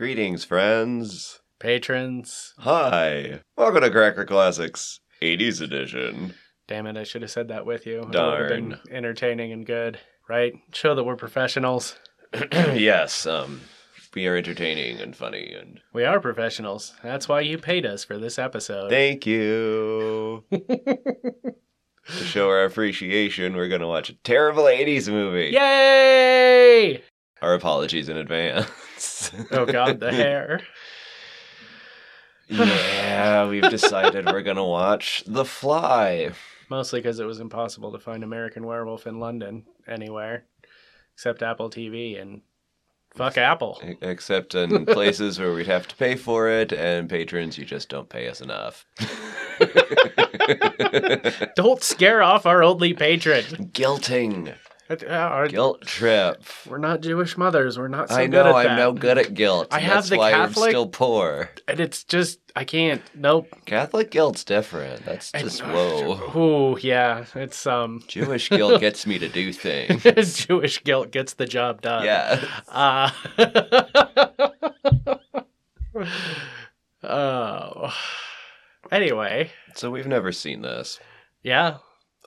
Greetings, friends. Patrons. Hi. Welcome to Cracker Classics 80s edition. Damn it, I should have said that with you. It would have been Darn. entertaining and good, right? Show that we're professionals. yes, um, we are entertaining and funny and We are professionals. That's why you paid us for this episode. thank you. to show our appreciation, we're going to watch a terrible 80s movie. Yay! Our apologies in advance. Oh god, the hair. yeah, we've decided we're going to watch The Fly. Mostly because it was impossible to find American Werewolf in London anywhere except Apple TV and fuck Apple. Except in places where we'd have to pay for it, and patrons, you just don't pay us enough. Don't scare off our only patron. Guilting. Uh, our- Guilt trip. We're not Jewish mothers. We're not so I good know, at that. I'm no good at guilt. I have That's the why Catholic- I'm still poor. And it's just I can't. Nope. Catholic guilt's different. That's And- just, whoa. Ooh, yeah. It's um Jewish guilt gets me to do things. Jewish guilt gets the job done. Yeah. Uh, oh. Anyway, So we've never seen this. yeah.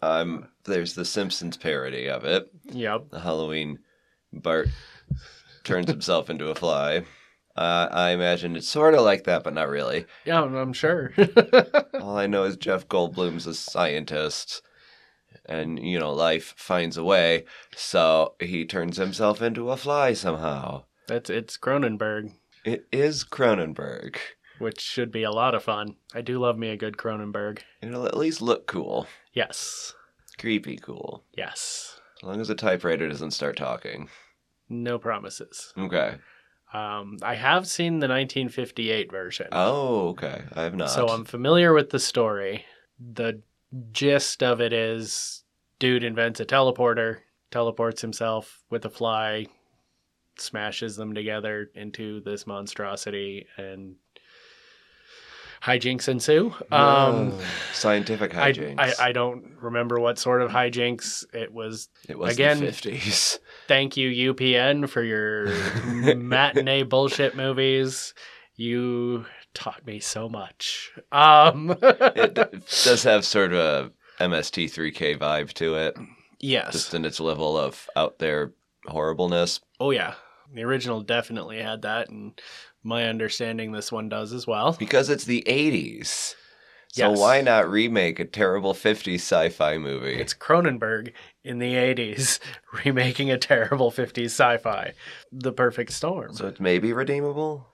Um, there's the Simpsons parody of it. Yep. The Halloween Bart turns himself into a fly. Uh, I imagine it's sort of like that, but not really. Yeah, I'm I'm sure. All I know is Jeff Goldblum's a scientist, and you know life finds a way, so he turns himself into a fly somehow. That's it's Cronenberg, It is Cronenberg. which should be a lot of fun. I do love me a good Cronenberg. It'll at least look cool, Yes. Creepy cool, Yes. as long as the typewriter doesn't start talking. No promises. Okay. Um, I have seen the 1958 version. Oh, okay. I have not. So I'm familiar with the story. The gist of it is dude invents a teleporter, teleports himself with a fly, smashes them together into this monstrosity, and hijinks ensue. Um, Oh, scientific I, hijinks. I, I don't remember what sort of hijinks it was. it was again- the fifties. Thank you, UPN, for your matinee bullshit movies. You taught me so much. Um, it does have sort of a MST3K vibe to it, yes. just in its level of out there horribleness. Oh yeah, the original definitely had that, and my understanding this one does as well. Because it's the 80s. So Yes. why not remake a terrible 50s sci-fi movie? It's Cronenberg in the '80s remaking a terrible '50s sci-fi, The Perfect Storm. so it may be redeemable?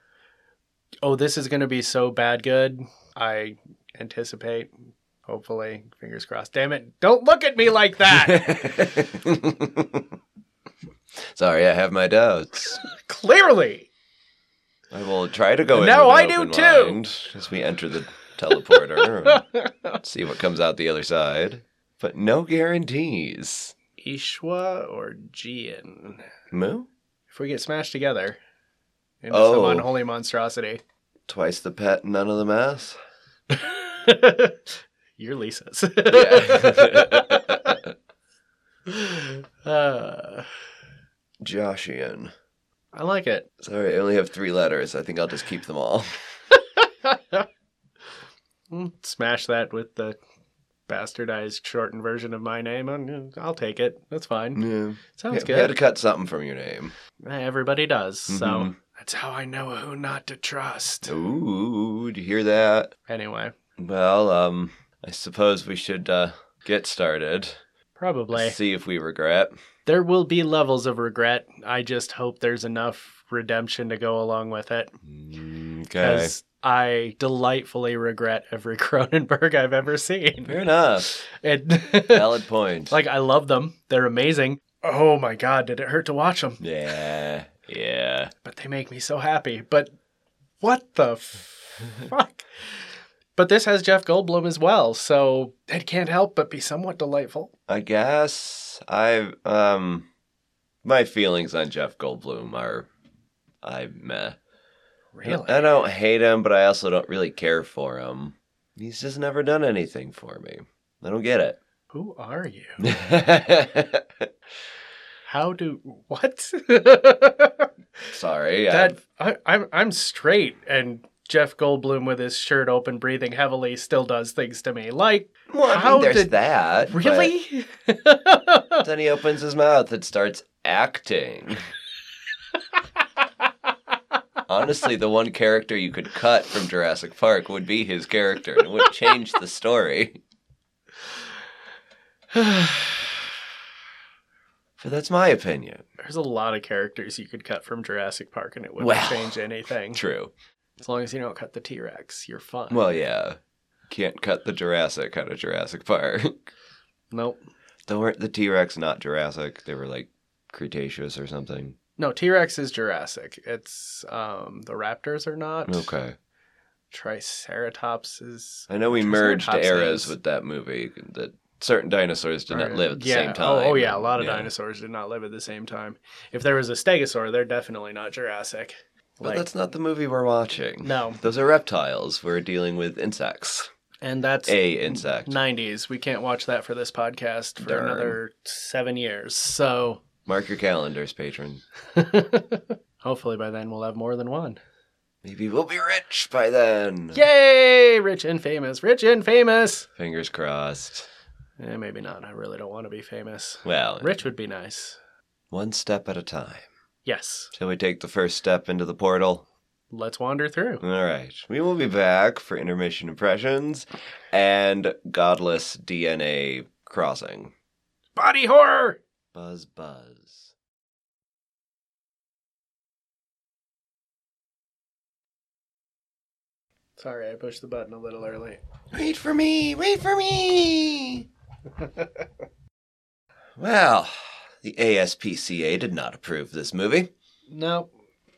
oh, this is going to be so bad good. I anticipate. Hopefully, fingers crossed. Damn it! Don't look at me like that. Sorry, I have my doubts. Clearly. I will try to go in Now I do too. as we enter the teleporter and see what comes out the other side. But no guarantees. Ishwa or Jian? Moo? If we get smashed together into Oh. some unholy monstrosity. Twice the pet, none of the mess? You're Lisa's. Yeah. uh, Joshian. I like it. Sorry, I only have three letters. I think I'll just keep them all. Mm, Smash that with the bastardized shortened version of my name. uh, I'll take it. That's fine. Yeah. Sounds good. You had to cut something from your name. Everybody does. So Mhm. that's how I know who not to trust. Ooh, do you hear that? Anyway, Well, um, I suppose we should uh, get started. probably. See if we regret. There will be levels of regret. I just hope there's enough redemption to go along with it. Mm, Okay. Because I delightfully regret every Cronenberg I've ever seen. Fair enough. And Valid point. like, I love them. They're amazing. Oh my God, did it hurt to watch them? yeah, yeah. But they make me so happy. But what the fuck? But this has Jeff Goldblum as well, so it can't help but be somewhat delightful. I guess I um, my feelings on Jeff Goldblum are, I meh. Really? I don't hate him, but I also don't really care for him. He's just never done anything for me. I don't get it. Who are you? How do what? Sorry. that I, I, I'm I'm straight, and Jeff Goldblum with his shirt open, breathing heavily, still does things to me. Like well, I mean, how there's did- that. but really? Then he opens his mouth and starts acting. Honestly, the one character you could cut from Jurassic Park would be his character, and it would change the story. But that's my opinion. There's a lot of characters you could cut from Jurassic Park, and it wouldn't Well, change anything. True. As long as you don't cut the T Rex, you're fine. Well, yeah. Can't cut the Jurassic out of Jurassic Park. nope. Though weren't the T Rex not Jurassic? They were like Cretaceous or something. No, T Rex is Jurassic. It's um the Raptors are not. Okay. Triceratops is. I know we merged eras is- with that movie. That certain dinosaurs did not live at the yeah. same time. Oh, oh yeah, a lot of Yeah. dinosaurs did not live at the same time. If there was a Stegosaur, they're definitely not Jurassic. But Like, that's not the movie we're watching. no, Those are reptiles. We're dealing with insects. and that's A insect. 90s. We can't watch that for this podcast for Darn. another seven years. So Mark your calendars, patron. hopefully by then we'll have more than one. Maybe we'll be rich by then. Yay! Rich and famous. Rich and famous. Fingers crossed. Eh, maybe not. I really don't want to be famous. Well, Rich would be nice. one step at a time. Yes. Shall we take the first step into the portal? Let's wander through. All right. We will be back for intermission impressions and godless DNA crossing. Body horror! Buzz, buzz. Sorry, I pushed the button a little early. Wait for me! Wait for me! well, the ASPCA did not approve this movie, No,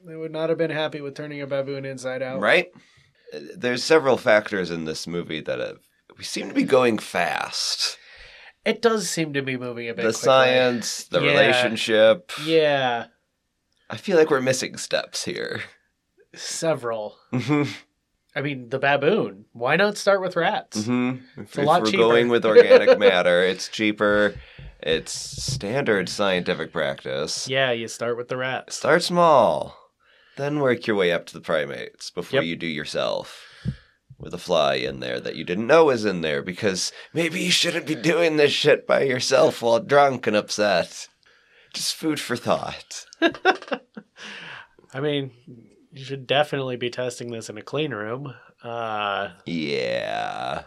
they would not have been happy with turning a baboon inside out. right? Uh, There's several factors in this movie that have. We seem to be going fast. It does seem to be moving a bit. The quickly. science, the Yeah. relationship. Yeah, I feel like we're missing steps here. several. Mm-hmm. I mean, the baboon. Why not start with rats? Mm-hmm. If, a lot we're cheaper. going with organic matter, it's cheaper. It's standard scientific practice. Yeah, you start with the rats. Start small, then work your way up to the primates before Yep. you do yourself. With a fly in there that you didn't know was in there because maybe you shouldn't be doing this shit by yourself while drunk and upset. Just food for thought. I mean, you should definitely be testing this in a clean room. Uh, Yeah.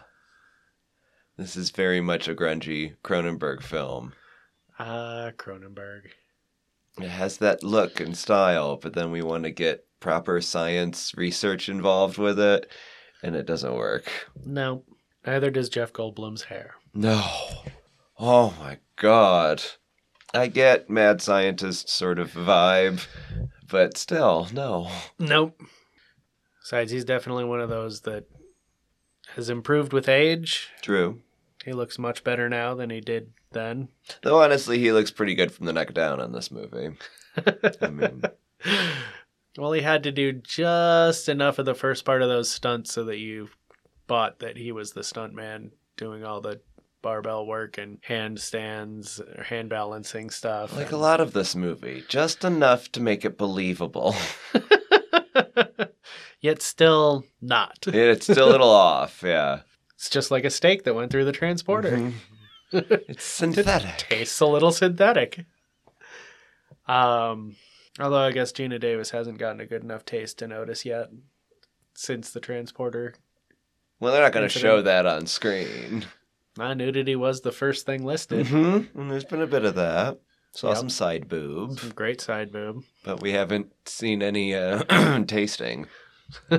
This is very much a grungy Cronenberg film. uh, Cronenberg. It has that look and style, but then we want to get proper science research involved with it, and it doesn't work. No, neither does Jeff Goldblum's hair. No. Oh my god. I get mad scientist sort of vibe, but still, no. Nope. Besides, he's definitely one of those that has improved with age. True. He looks much better now than he did then. Though honestly, he looks pretty good from the neck down in this movie. I mean, well, he had to do just enough of the first part of those stunts so that you bought that he was the stunt man doing all the barbell work and handstands, or hand balancing stuff. like a lot of this movie, just enough to make it believable. Yet still not. it's still a little off, yeah. It's just like a steak that went through the transporter. Mhm. It's synthetic. Tastes a little synthetic. Um, although I guess Geena Davis hasn't gotten a good enough taste to notice yet since the transporter. Well, they're not going to show that on screen. My nudity was the first thing listed. Mm-hmm. And there's been a bit of that. Saw Yep. some side boob, Some great side boob. but we haven't seen any uh, tasting.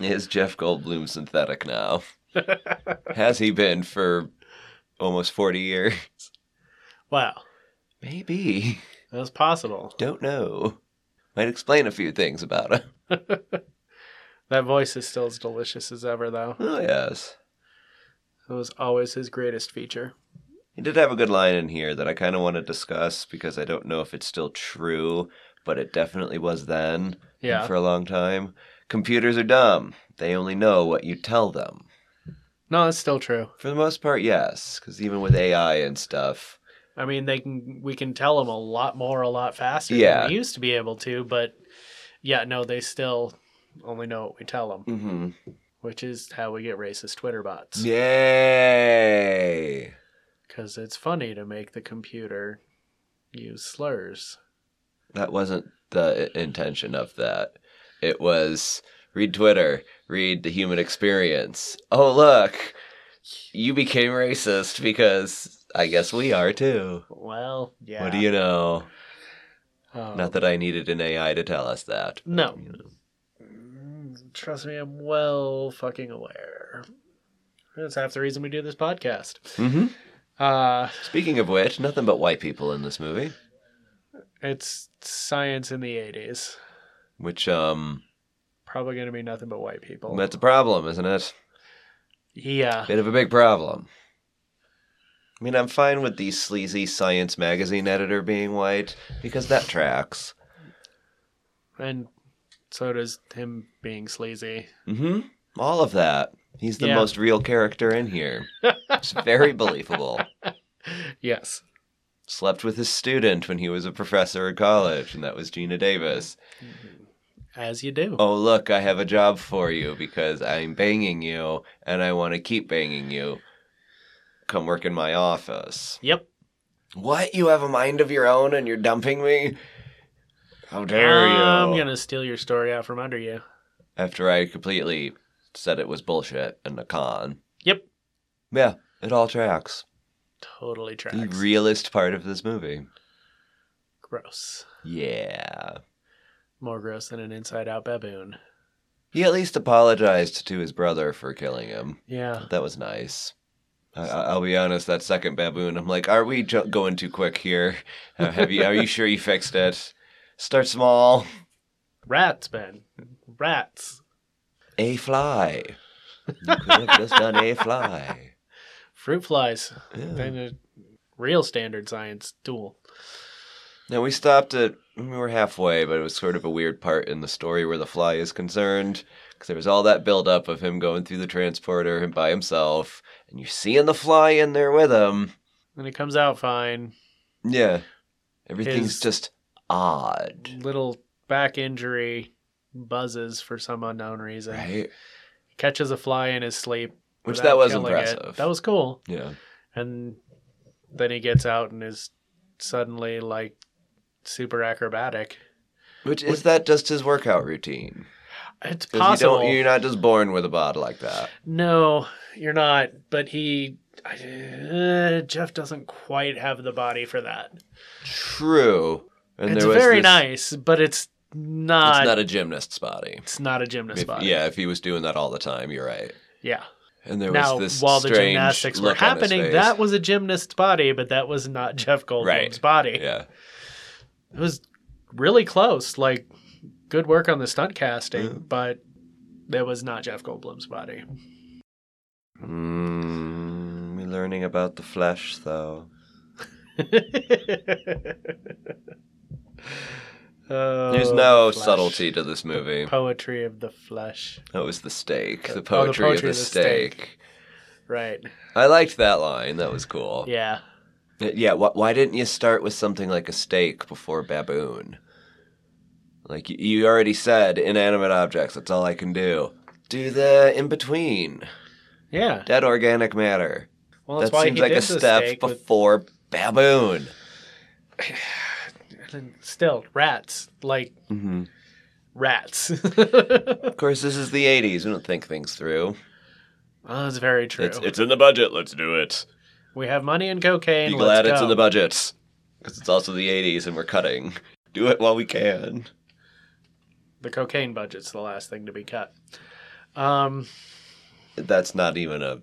Is Jeff Goldblum synthetic now? Has he been for almost 40 years? wow, Maybe. That's possible. Don't know. Might explain a few things about him. That voice is still as delicious as ever, though. Oh, yes. It was always his greatest feature. He did have a good line in here that I kind of want to discuss because I don't know if it's still true, but it definitely was then Yeah. for a long time. Computers are dumb. They only know what you tell them. No, it's still true. For the most part, yes, because even with AI and stuff, I mean, they can we can tell them a lot more, a lot faster Yeah. than we used to be able to. But yeah, no, they still only know what we tell them, Mm-hmm. which is how we get racist Twitter bots. Yay! Because it's funny to make the computer use slurs. That wasn't the intention of that. It was read Twitter, read the human experience. Oh, look, you became racist because I guess we are too. Well, yeah. What do you know? Um, Not that I needed an AI to tell us that. No. You know. Trust me, I'm well fucking aware. That's half the reason we do this podcast. Mm-hmm. Uh, Speaking of which, nothing but white people in this movie. it's science in the 80s. Which, um, Probably going to be nothing but white people. that's a problem, isn't it? yeah. Bit of a big problem. I mean, I'm fine with the sleazy science magazine editor being white because that tracks. And so does him being sleazy. Mm-hmm. All of that. He's the Yeah. most real character in here. It's very believable. Yes. Slept with his student when he was a professor at college, and that was Geena Davis. As you do. Oh, look, I have a job for you because I'm banging you and I want to keep banging you. Come work in my office. Yep. What? You have a mind of your own and you're dumping me? How dare you? I'm going to steal your story out from under you. After I completely said it was bullshit and a con. Yep. Yeah, it all tracks. Totally tracks. The realist part of this movie. gross. Yeah. More gross than an inside out baboon. He at least apologized to his brother for killing him. Yeah. That was nice. I, I- I'll be honest. That second baboon, I'm like, are we going too quick here? Uh, have you? Are you sure you fixed it? Start small. Rats, Ben. Rats. A fly. You could have just done a fly. Fruit flies. Yeah. Then a real standard science tool. Now we stopped at we were halfway, but it was sort of a weird part in the story where the fly is concerned because there was all that build up of him going through the transporter and by himself, and you're seeing the fly in there with him. And it comes out fine. Yeah, everything's His- just odd, Little back injury buzzes for some unknown reason. right? Catches a fly in his sleep. Which that was killing it. impressive. That was cool. Yeah, And then he gets out and is suddenly like super acrobatic. which is that just his workout routine? It's possible. You you're not just born with a bod like that. No, you're not. But he, uh, Jeff doesn't quite have the body for that. True, and it's there was very this- nice, but it's not. It's not a gymnast's body. It's not a gymnast's If- body. yeah, if he was doing that all the time, you're right. Yeah. And there now, was this while the gymnastics were happening, that was a gymnast's body, but that was not Jeff Goldblum's Right. body. yeah, It was really close. Like, good work on the stunt casting, Yeah. but that was not Jeff Goldblum's body. mm, we learning about the flesh though. Oh, There's no flesh. subtlety to this movie. Poetry of the flesh. That was the steak, Oh, the the poetry, poetry of the, of the steak. steak. Right. I liked that line. That was cool. Yeah. Yeah. Wh- why didn't you start with something like a steak before baboon? Like you already said, inanimate objects. That's all I can do. Do the in between, Yeah. dead organic matter. Well, that seems like a step steak with- before baboon. Still, rats. Like, Mm-hmm. rats. Of course, this is the '80s. We don't think things through. oh, that's very true. It's it's in the budget. Let's do it. We have money and cocaine. Be let's glad it's in the budget because it's also the '80s and we're cutting. Do it while we can. The cocaine budget's the last thing to be cut. Um, That's not even a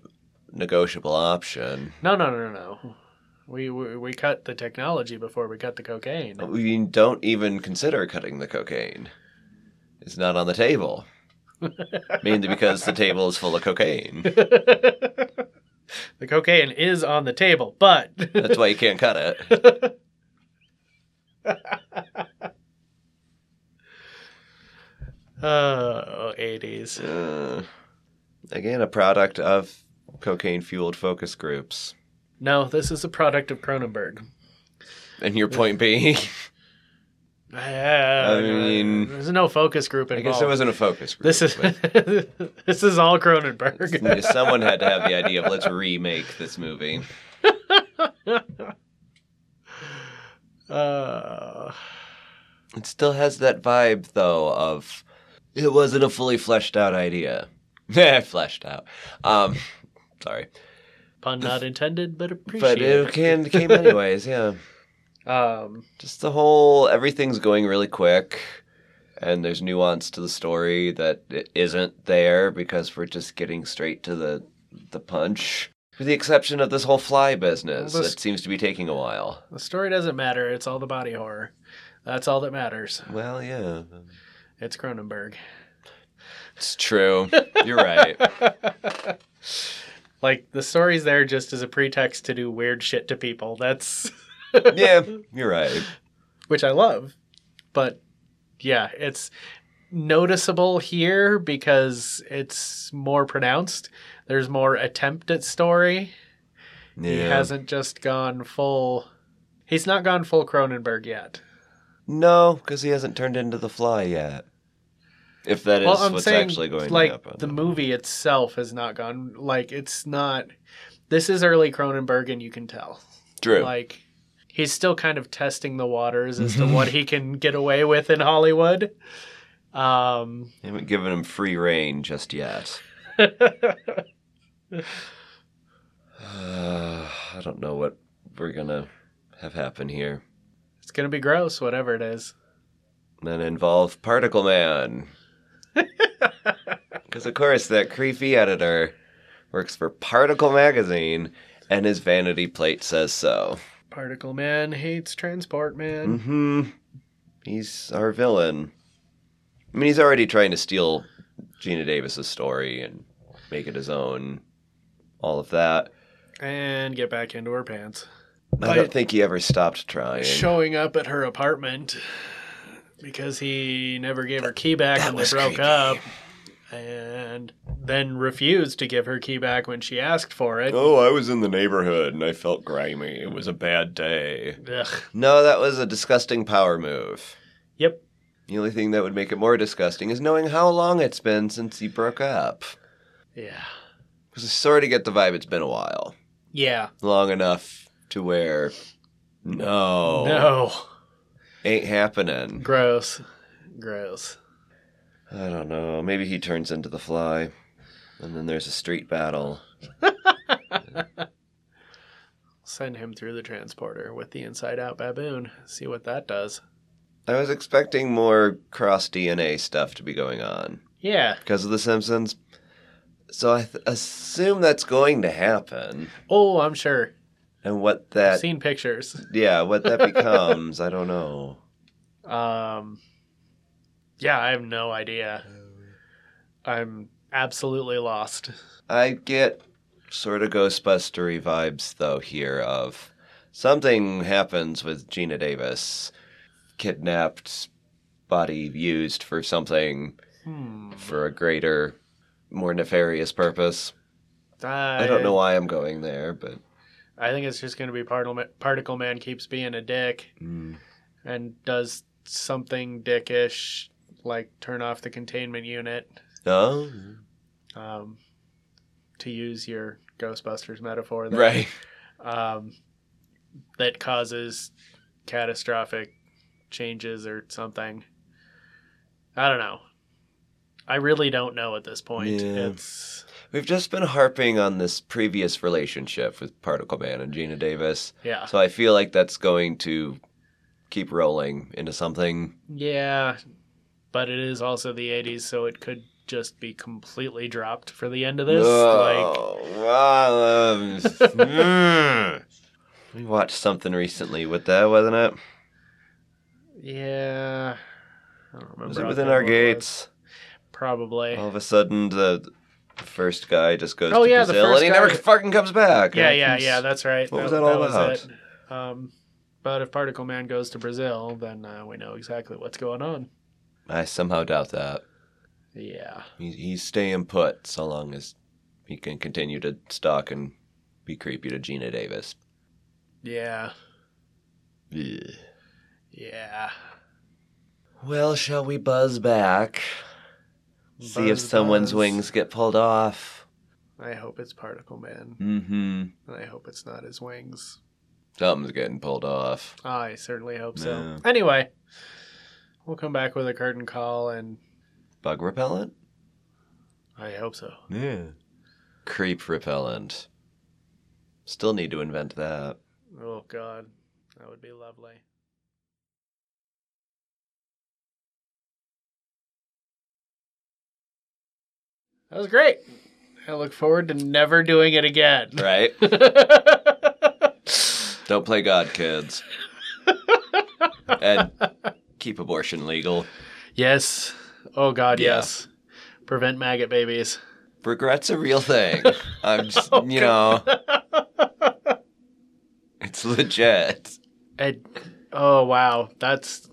negotiable option. no, no, no, no, no. We, we we cut the technology before we cut the cocaine. We don't even consider cutting the cocaine. It's not on the table. Mainly because the table is full of cocaine. the cocaine is on the table, but That's why you can't cut it. oh, 80s. Uh, again, a product of cocaine fueled focus groups. No, this is a product of Cronenberg. And your point being, I mean- there's no focus group I involved. guess it wasn't a focus group. This is this is all Cronenberg. someone had to have the idea of let's remake this movie. uh, It still has that vibe though of it wasn't a fully fleshed out idea. Yeah, fleshed out. Um, sorry, pun not intended, but appreciated. but it can came anyways. Yeah, Um, just the whole everything's going really quick, and there's nuance to the story that it isn't there because we're just getting straight to the the punch. With the exception of this whole fly business, Well, this- that seems to be taking a while. the story doesn't matter. It's all the body horror. That's all that matters. Well, yeah, It's Cronenberg. it's true. You're right. like the story's there just as a pretext to do weird shit to people. That's Yeah, you're right. which I love. But yeah, it's noticeable here because it's more pronounced. There's more attempt at story. Yeah. He hasn't just gone full. He's not gone full Cronenberg yet. No, because he hasn't turned into the fly yet. If that is well, I'm what's saying actually going like to happen. the movie itself has not gone like it's not. This is early Cronenberg, and you can tell. True. Like he's still kind of testing the waters as to what he can get away with in Hollywood. Um, I haven't given him free reign just yet. Uh, I don't know what we're gonna have happen here. it's gonna be gross, whatever it is. Then involve Particle Man. Because, of course, that creepy editor works for Particle Magazine, and his vanity plate says so. Particle Man hates Transport Man. hmm. He's our villain. I mean, he's already trying to steal Geena Davis's story and make it his own. All of that. and get back into her pants. I don't think he ever stopped trying. Showing up at her apartment because he never gave her key back that when they broke creepy. up, and then refused to give her key back when she asked for it. Oh, I was in the neighborhood and I felt grimy. It was a bad day. Ugh. No, that was a disgusting power move. Yep. The only thing that would make it more disgusting is knowing how long it's been since he broke up. Yeah. Because I sort of get the vibe it's been a while. Yeah. Long enough to where, no, No. ain't happening. Gross. Gross. I don't know. Maybe he turns into the fly. And then there's a street battle. Send him through the transporter with the inside out baboon. See what that does. I was expecting more cross DNA stuff to be going on Yeah. because of The Simpsons. So I th- assume that's going to happen. Oh, I'm sure. And what I've that, seen pictures. yeah, what that becomes, I don't know. Um, yeah, I have no idea. I'm absolutely lost. I get sort of Ghostbustery vibes though here of something happens with Geena Davis, kidnapped, body used for something Hmm. for a greater, more nefarious purpose. I, I don't know why I'm going there, but I think it's just going to be Particle, Particle Man keeps being a dick mm, and does something dickish, like turn off the containment unit. oh, Um, to use your Ghostbusters metaphor, there. right. um, that causes catastrophic changes or something. I don't know. I really don't know at this point. Yeah. It's We've just been harping on this previous relationship with Particle Man and Geena Davis, yeah, so I feel like that's going to keep rolling into something. yeah, but it is also the '80s, so it could just be completely dropped for the end of this. Like, Oh, um, mm. we watched something recently with that, wasn't it? yeah, I don't remember. Was it within our gates? was. Probably. All of a sudden, the first guy just goes Oh, to yeah, the Brazil, and he never fucking comes back. Yeah, yeah, yeah. That's right. What was that all about? it. Um, but if Particle Man goes to Brazil, then uh, we know exactly what's going on. I somehow doubt that. Yeah. He, he's staying put so long as he can continue to stalk and be creepy to Geena Davis. Yeah. Ugh. Yeah. Well, shall we buzz back? See if someone's buzz. wings get pulled off. I hope it's Particle Man. Mm-hmm. And I hope it's not his wings. Something's getting pulled off. I certainly hope so. Yeah. Anyway, we'll come back with a curtain call, and Bug repellent? I hope so. Yeah. Creep repellent. Still need to invent that. Oh, God. That would be lovely. That was great. I look forward to never doing it again. Right? Don't play God, kids. and keep abortion legal. yes. Oh, God, Yeah. yes. Prevent maggot babies. Regret's a real thing. I'm just, Oh, you know, it's legit. And, oh, wow. That's.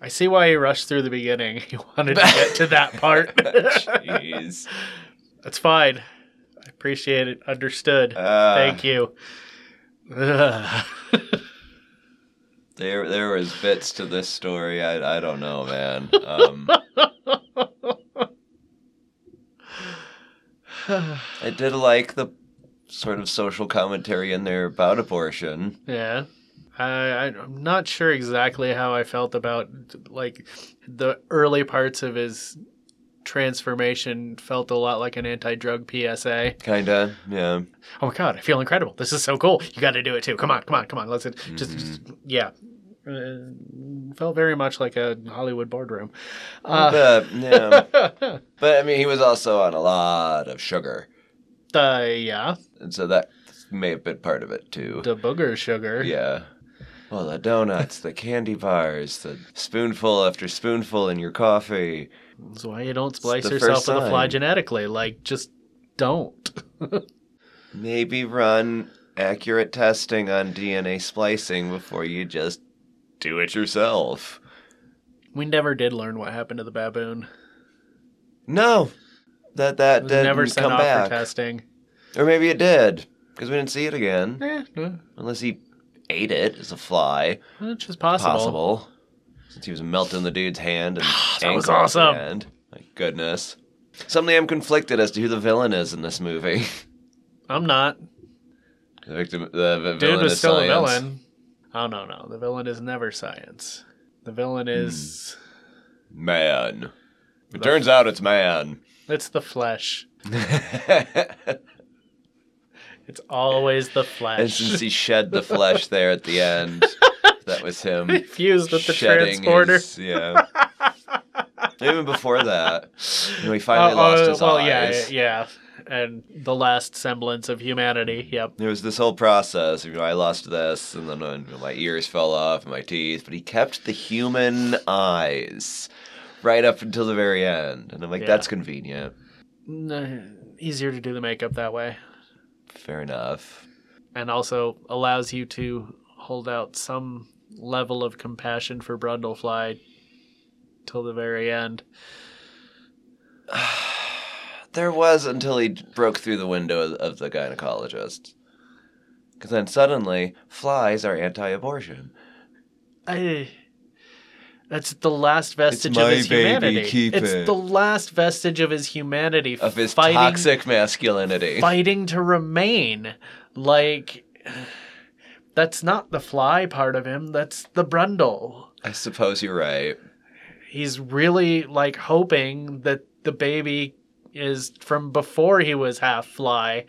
I see why he rushed through the beginning. He wanted to get to that part. Jeez. That's fine. I appreciate it. Understood. Uh, Thank you. There, there was bits to this story. I, I don't know, man. Um, I did like the sort of social commentary in there about abortion. yeah. I, I'm not sure exactly how I felt about like the early parts of his transformation felt a lot like an anti-drug PSA. Kinda, yeah. Oh my god, I feel incredible. This is so cool. You got to do it too. Come on, come on, come on. Let's just, just yeah. Uh, felt very much like a Hollywood boardroom. Uh, But, yeah. But I mean, he was also on a lot of sugar, uh, yeah, and so that may have been part of it too. the booger sugar. Yeah. Well, the donuts, the candy bars, the spoonful after spoonful in your coffee. That's why you don't splice yourself with a fly genetically. Like, just don't. Maybe run accurate testing on DNA splicing before you just do it yourself. We never did learn what happened to the baboon. No, that that didn't never sent come off back, for testing. or maybe it did because we didn't see it again. Eh, Unless he ate it as a fly, which is possible. possible. Since he was melting the dude's hand and That was the awesome. end. My goodness. Something I'm conflicted as to who the villain is in this movie. I'm not. the victim, the vi- Dude villain was still science. a villain. Oh no, no. The villain is never science. The villain hmm. is Man. It turns out it's man. it's the flesh. It's always the flesh. and since he shed the flesh there at the end, that was him Fused with the shedding transporter. his- yeah. Even before that, know, he finally Oh, lost oh, his well, eyes. yeah, yeah. And the last semblance of humanity. Yep. There was this whole process. You know, I lost this, and then uh, you know, my ears fell off, and my teeth. But he kept the human eyes right up until the very end, and I'm like, Yeah. that's convenient. Easier to do the makeup that way. Fair enough. and also allows you to hold out some level of compassion for Brundlefly till the very end. There was until he broke through the window of the gynecologist. Because then suddenly, flies are anti-abortion. I, that's the last vestige my of his baby, humanity. keep it's it. the last vestige of his humanity. Of his fighting, toxic masculinity. fighting to remain. Like that's not the fly part of him. That's the Brundle. I suppose you're right. he's really like hoping that the baby is from before he was half fly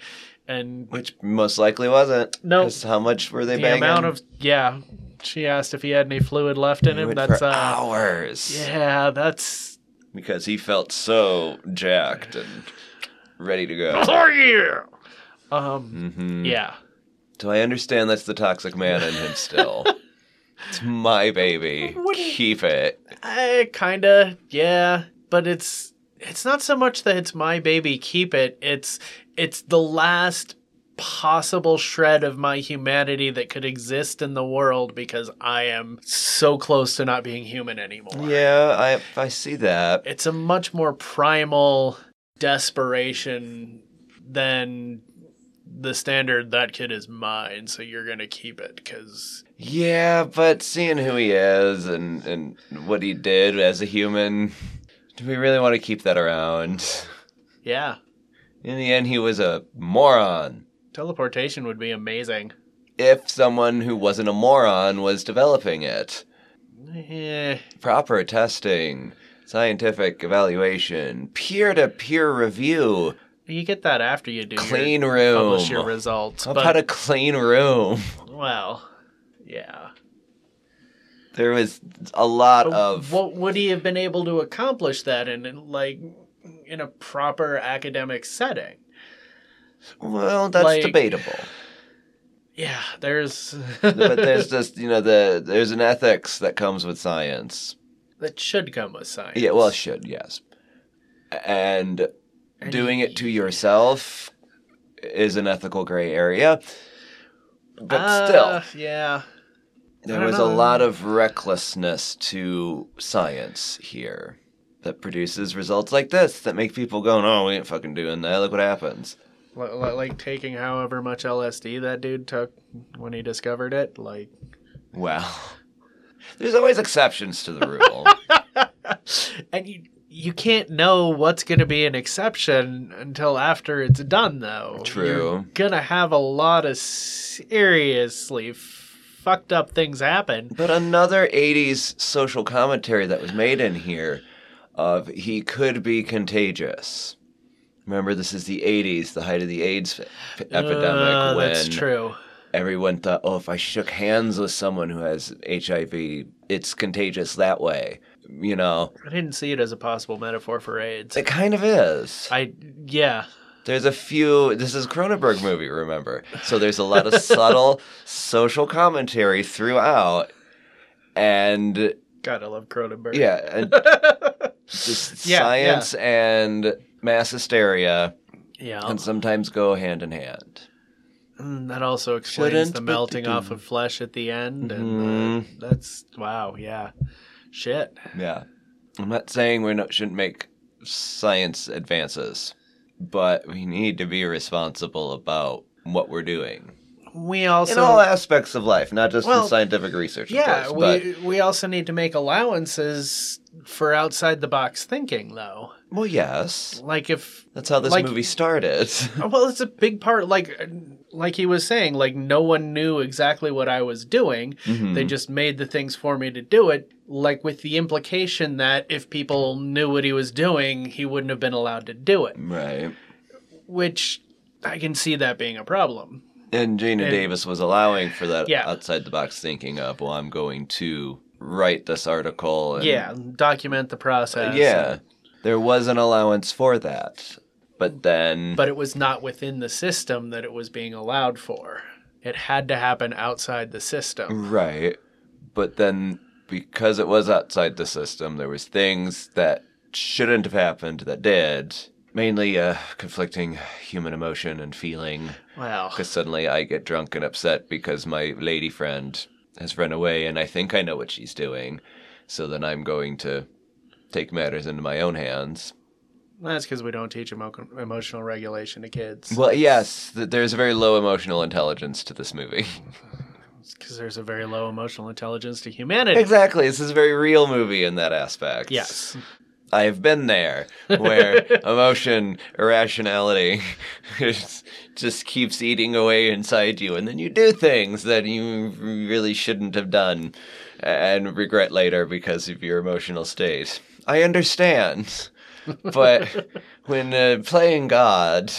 and Which most likely wasn't. No. 'Cause how much were they the banging? amount of yeah she asked if he had any fluid left in him that's for uh hours. yeah that's Because he felt so jacked and ready to go. oh yeah um hmm yeah Do I understand that's the toxic man in him still? it's my baby. What Keep it. I kinda yeah but it's it's not so much that it's my baby keep it it's it's the last possible shred of my humanity that could exist in the world because I am so close to not being human anymore. Yeah, I I see that. It's a much more primal desperation than the standard that kid is mine so you're going to keep it cuz Yeah, but seeing who he is and, and what he did as a human, do we really want to keep that around? Yeah. In the end, he was a moron. Teleportation would be amazing. If someone who wasn't a moron was developing it, Eh, proper testing, scientific evaluation, peer to peer review, you get that after you do clean your, room. publish your results. How but about a clean room? well, yeah. There was a lot of. what would he have been able to accomplish that in like in a proper academic setting? Well, that's like- debatable. Yeah, there's but there's just you know the there's an ethics that comes with science. that should come with science. Yeah, well, it should yes, and And doing it to yourself is an ethical gray area. But Uh, still, yeah. There was a lot of recklessness to science here that produces results like this that make people go, "No, we ain't fucking doing that. Look what happens." Li- li- Like taking however much LSD that dude took when he discovered it. Like, Well, there's always exceptions to the rule. and you you can't know what's going to be an exception until after it's done, though. True. You're gonna have a lot of seriously fucked up things happen. But another 80s social commentary that was made in here of he could be contagious. Remember, this is the 80s, the height of the AIDS epidemic, Uh, when that's true. everyone thought, oh, if I shook hands with someone who has HIV, it's contagious that way. You know, I didn't see it as a possible metaphor for AIDS. it kind of is. I yeah. There's a few. This is a Cronenberg movie, remember? So there's a lot of subtle social commentary throughout, and God, I love Cronenberg. yeah, and just Yeah, science and mass hysteria yeah. can sometimes go hand in hand. Mm, that also explains Shouldn't, the melting do. off of flesh at the end, and Mhm. uh, that's wow. Yeah, shit. Yeah, I'm not saying we not, shouldn't make science advances, but we need to be responsible about what we're doing We also in all aspects of life, not just Well, in scientific research. yeah, course, but we we also need to make allowances for outside the box thinking, though. well, yes, Like if that's how this Like- movie started. well, it's a big part. Like like he was saying, like no one knew exactly what I was doing. Mhm. They just made the things for me to do it. Like with the implication that if people knew what he was doing, he wouldn't have been allowed to do it. right. Which I can see that being a problem. And And- Davis was allowing for that Yeah. outside the box thinking of, well, I'm going to write this article. And, yeah, document the process. yeah. There was an allowance for that. But then. But it was not within the system that it was being allowed for. It had to happen outside the system. Right. But then because it was outside the system, there was things that shouldn't have happened that did. Mainly uh, conflicting human emotion and feeling. Well, Because suddenly I get drunk and upset because my lady friend has run away and I think I know what she's doing. So then I'm going to take matters into my own hands. That's because we don't teach emo- emotional regulation to kids. Well, yes, th- there's a very low emotional intelligence to this movie. Because there's a very low emotional intelligence to humanity. exactly. This is a very real movie in that aspect. Yes. I have been there where emotion, irrationality just keeps eating away inside you, and then you do things that you really shouldn't have done and regret later because of your emotional state. I understand. But when uh, playing God,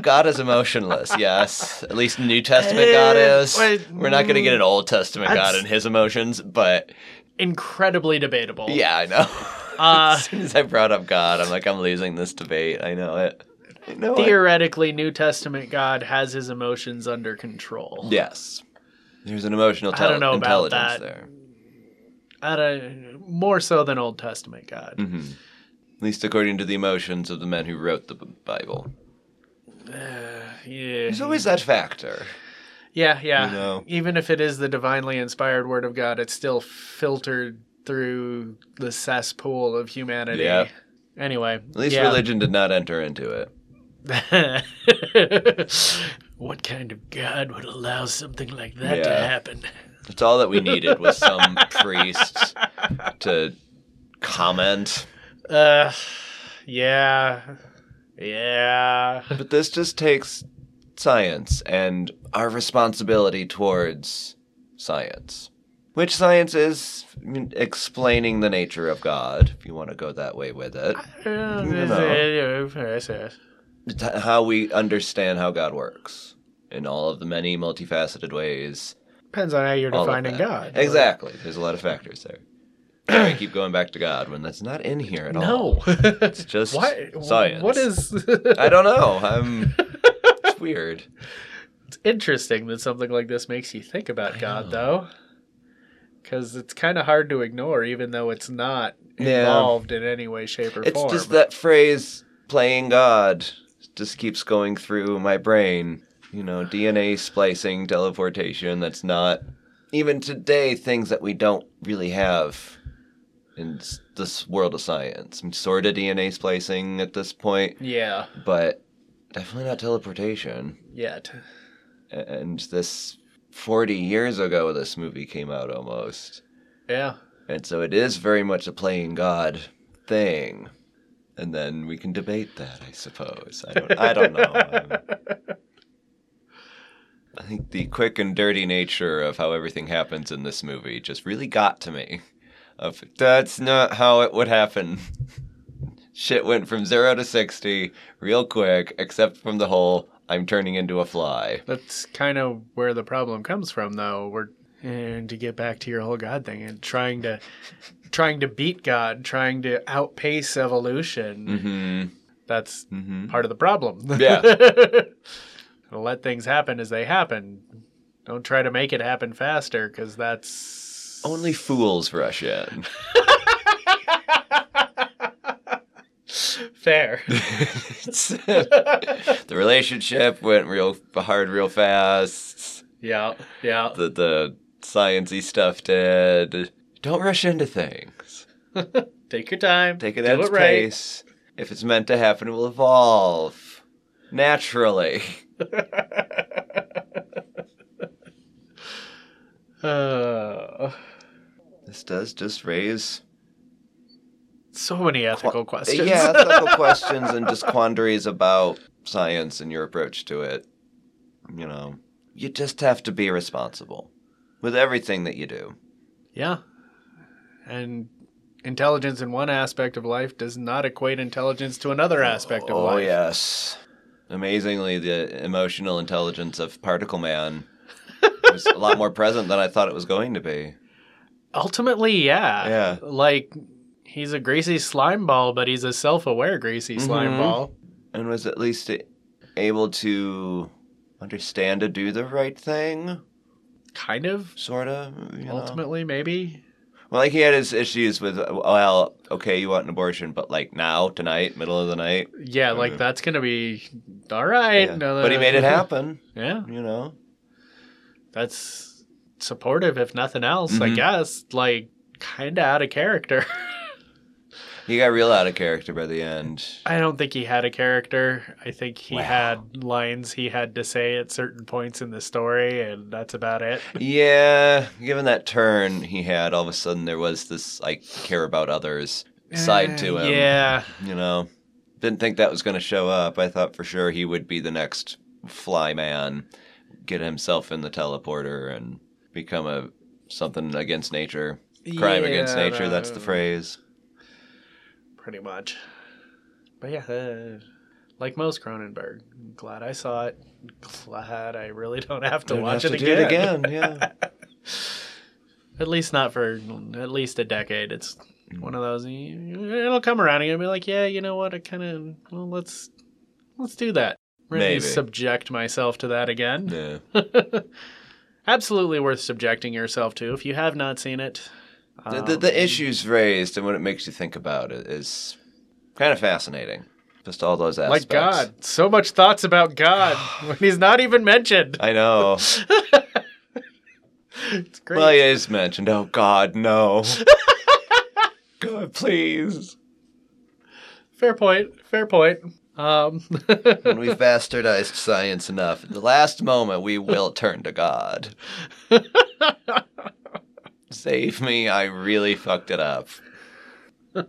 God is emotionless, yes. At least New Testament God Eh, is. wait, We're not going to get an Old Testament God and his emotions, but Incredibly debatable. yeah, I know. Uh, as soon as I brought up God, I'm like, I'm losing this debate. I know it. I know it. Theoretically, New Testament God has his emotions under control. Yes. There's an emotional I don't know about intelligence that. there. At a, more so than Old Testament God. hmm At least according to the emotions of the men who wrote the Bible. Uh, yeah. There's always that factor. Yeah, yeah. You know. Even if it is the divinely inspired word of God, it's still filtered through the cesspool of humanity. Yeah. Anyway. At least yeah. religion did not enter into it. what kind of God would allow something like that to happen? That's all that we needed was some priest to comment. Uh, yeah, yeah. But this just takes science and our responsibility towards science. Which science is explaining the nature of God, if you want to go that way with it. It's how we understand how God works in all of the many multifaceted ways. Depends on how you're all defining. God. Exactly. There's a lot of factors there. I keep going back to God when that's not in here at all. No, It's just what? science. What is? I don't know. I'm. It's weird. It's interesting that something like this makes you think about I God, know. though, because it's kind of hard to ignore, even though it's not Yeah. involved in any way, shape, or It's form. It's just that phrase "playing God" just keeps going through my brain. You know, DNA splicing, teleportation. That's not even today things that we don't really have in this world of science. I mean, sort of DNA splicing at this point, Yeah, but definitely not teleportation. yet. And this 40 years ago, this movie came out almost. Yeah. And so it is very much a playing God thing. And then we can debate that, I suppose. I don't, I don't know. I'm- I think the quick and dirty nature of how everything happens in this movie just really got to me. Of that's not how it would happen. Shit went from zero to sixty real quick, except from the whole I'm turning into a fly. That's kind of where the problem comes from, though. We're and to get back to your whole God thing and trying to trying to beat God, trying to outpace evolution. Mm-hmm. That's Mm-hmm. part of the problem. Yeah. Let things happen as they happen. Don't try to make it happen faster, because that's Only fools rush in. fair. the relationship went real hard, real fast. yeah, yeah. The the sciencey stuff did. Don't rush into things. Take your time. Take it at its it right. pace. If it's meant to happen, it will evolve naturally. Uh, This does just raise so many ethical questions. yeah ethical questions and just quandaries about science and your approach to it. You know, you just have to be responsible with everything that you do. Yeah. And intelligence in one aspect of life does not equate intelligence to another oh, aspect of oh, life. Oh, yes. Amazingly, the emotional intelligence of Particle Man was a lot more present than I thought it was going to be. Ultimately, yeah. Yeah. Like he's a greasy slime ball, but he's a self-aware greasy slime Mhm. ball. And was at least able to understand to do the right thing, Kind of. sort of. You know? Ultimately, maybe. Well, like he had his issues with, well, okay, you want an abortion, but like now, tonight, middle of the night. Yeah, like Mhm. that's gonna be all right. Yeah. No, But he made it happen, Yeah, you know? that's supportive, if nothing else. I Mhm. guess. Like, kind of out of character. He got real out of character by the end. I don't think he had a character. I think he Wow. had lines he had to say at certain points in the story, and that's about it. Yeah, given that turn he had, all of a sudden there was this like care about others side to Uh, him. Yeah, You know, didn't think that was going to show up. I thought for sure he would be the next fly man, get himself in the teleporter and become a something against nature. Crime against Yeah, nature, that's the phrase. Pretty much. But yeah, uh, like most Cronenberg, glad I saw it. Glad I really don't have to Don't watch have it to again. it again, yeah. At least not for at least a decade. It's one of those. It'll come around and you'll be like, yeah, you know what? I kind of well, let's let's do that. Really Maybe. subject myself to that again. yeah. Absolutely worth subjecting yourself to if you have not seen it. The, the, Um, the issues raised and what it makes you think about it is kind of fascinating. Just all those My aspects. God, so much thoughts about God when he's not even mentioned. I know. it's great. Well, he is mentioned. Oh God, no. God, please. Fair point. Fair point. Um, when we've bastardized science enough, the last moment we will turn to God. Save me, I really fucked it up.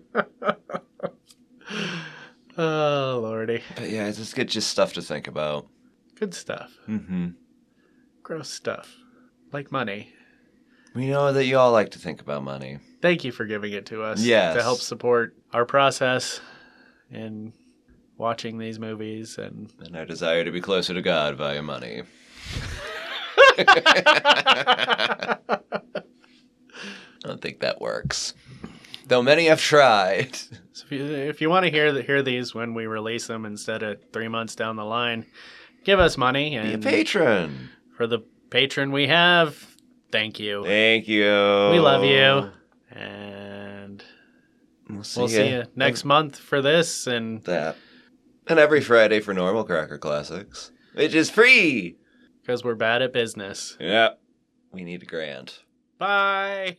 oh lordy, But yeah, it's just good just stuff to think about. good stuff. Mm-hmm. Gross stuff, like money. We know that you all like to think about money. Thank you for giving it to us. Yes. to help support our process in watching these movies and. And our desire to be closer to God via money. I don't think that works. Though many have tried. So if you, if you want to hear the, hear these when we release them instead of three months down the line, give us money and Be a patron. for the patron we have, thank you. Thank you. We love you, and We'll see, we'll see you next month for this. And That. And every Friday for normal Cracker Classics, which is free. because we're bad at business, Yep. We need a grant. bye.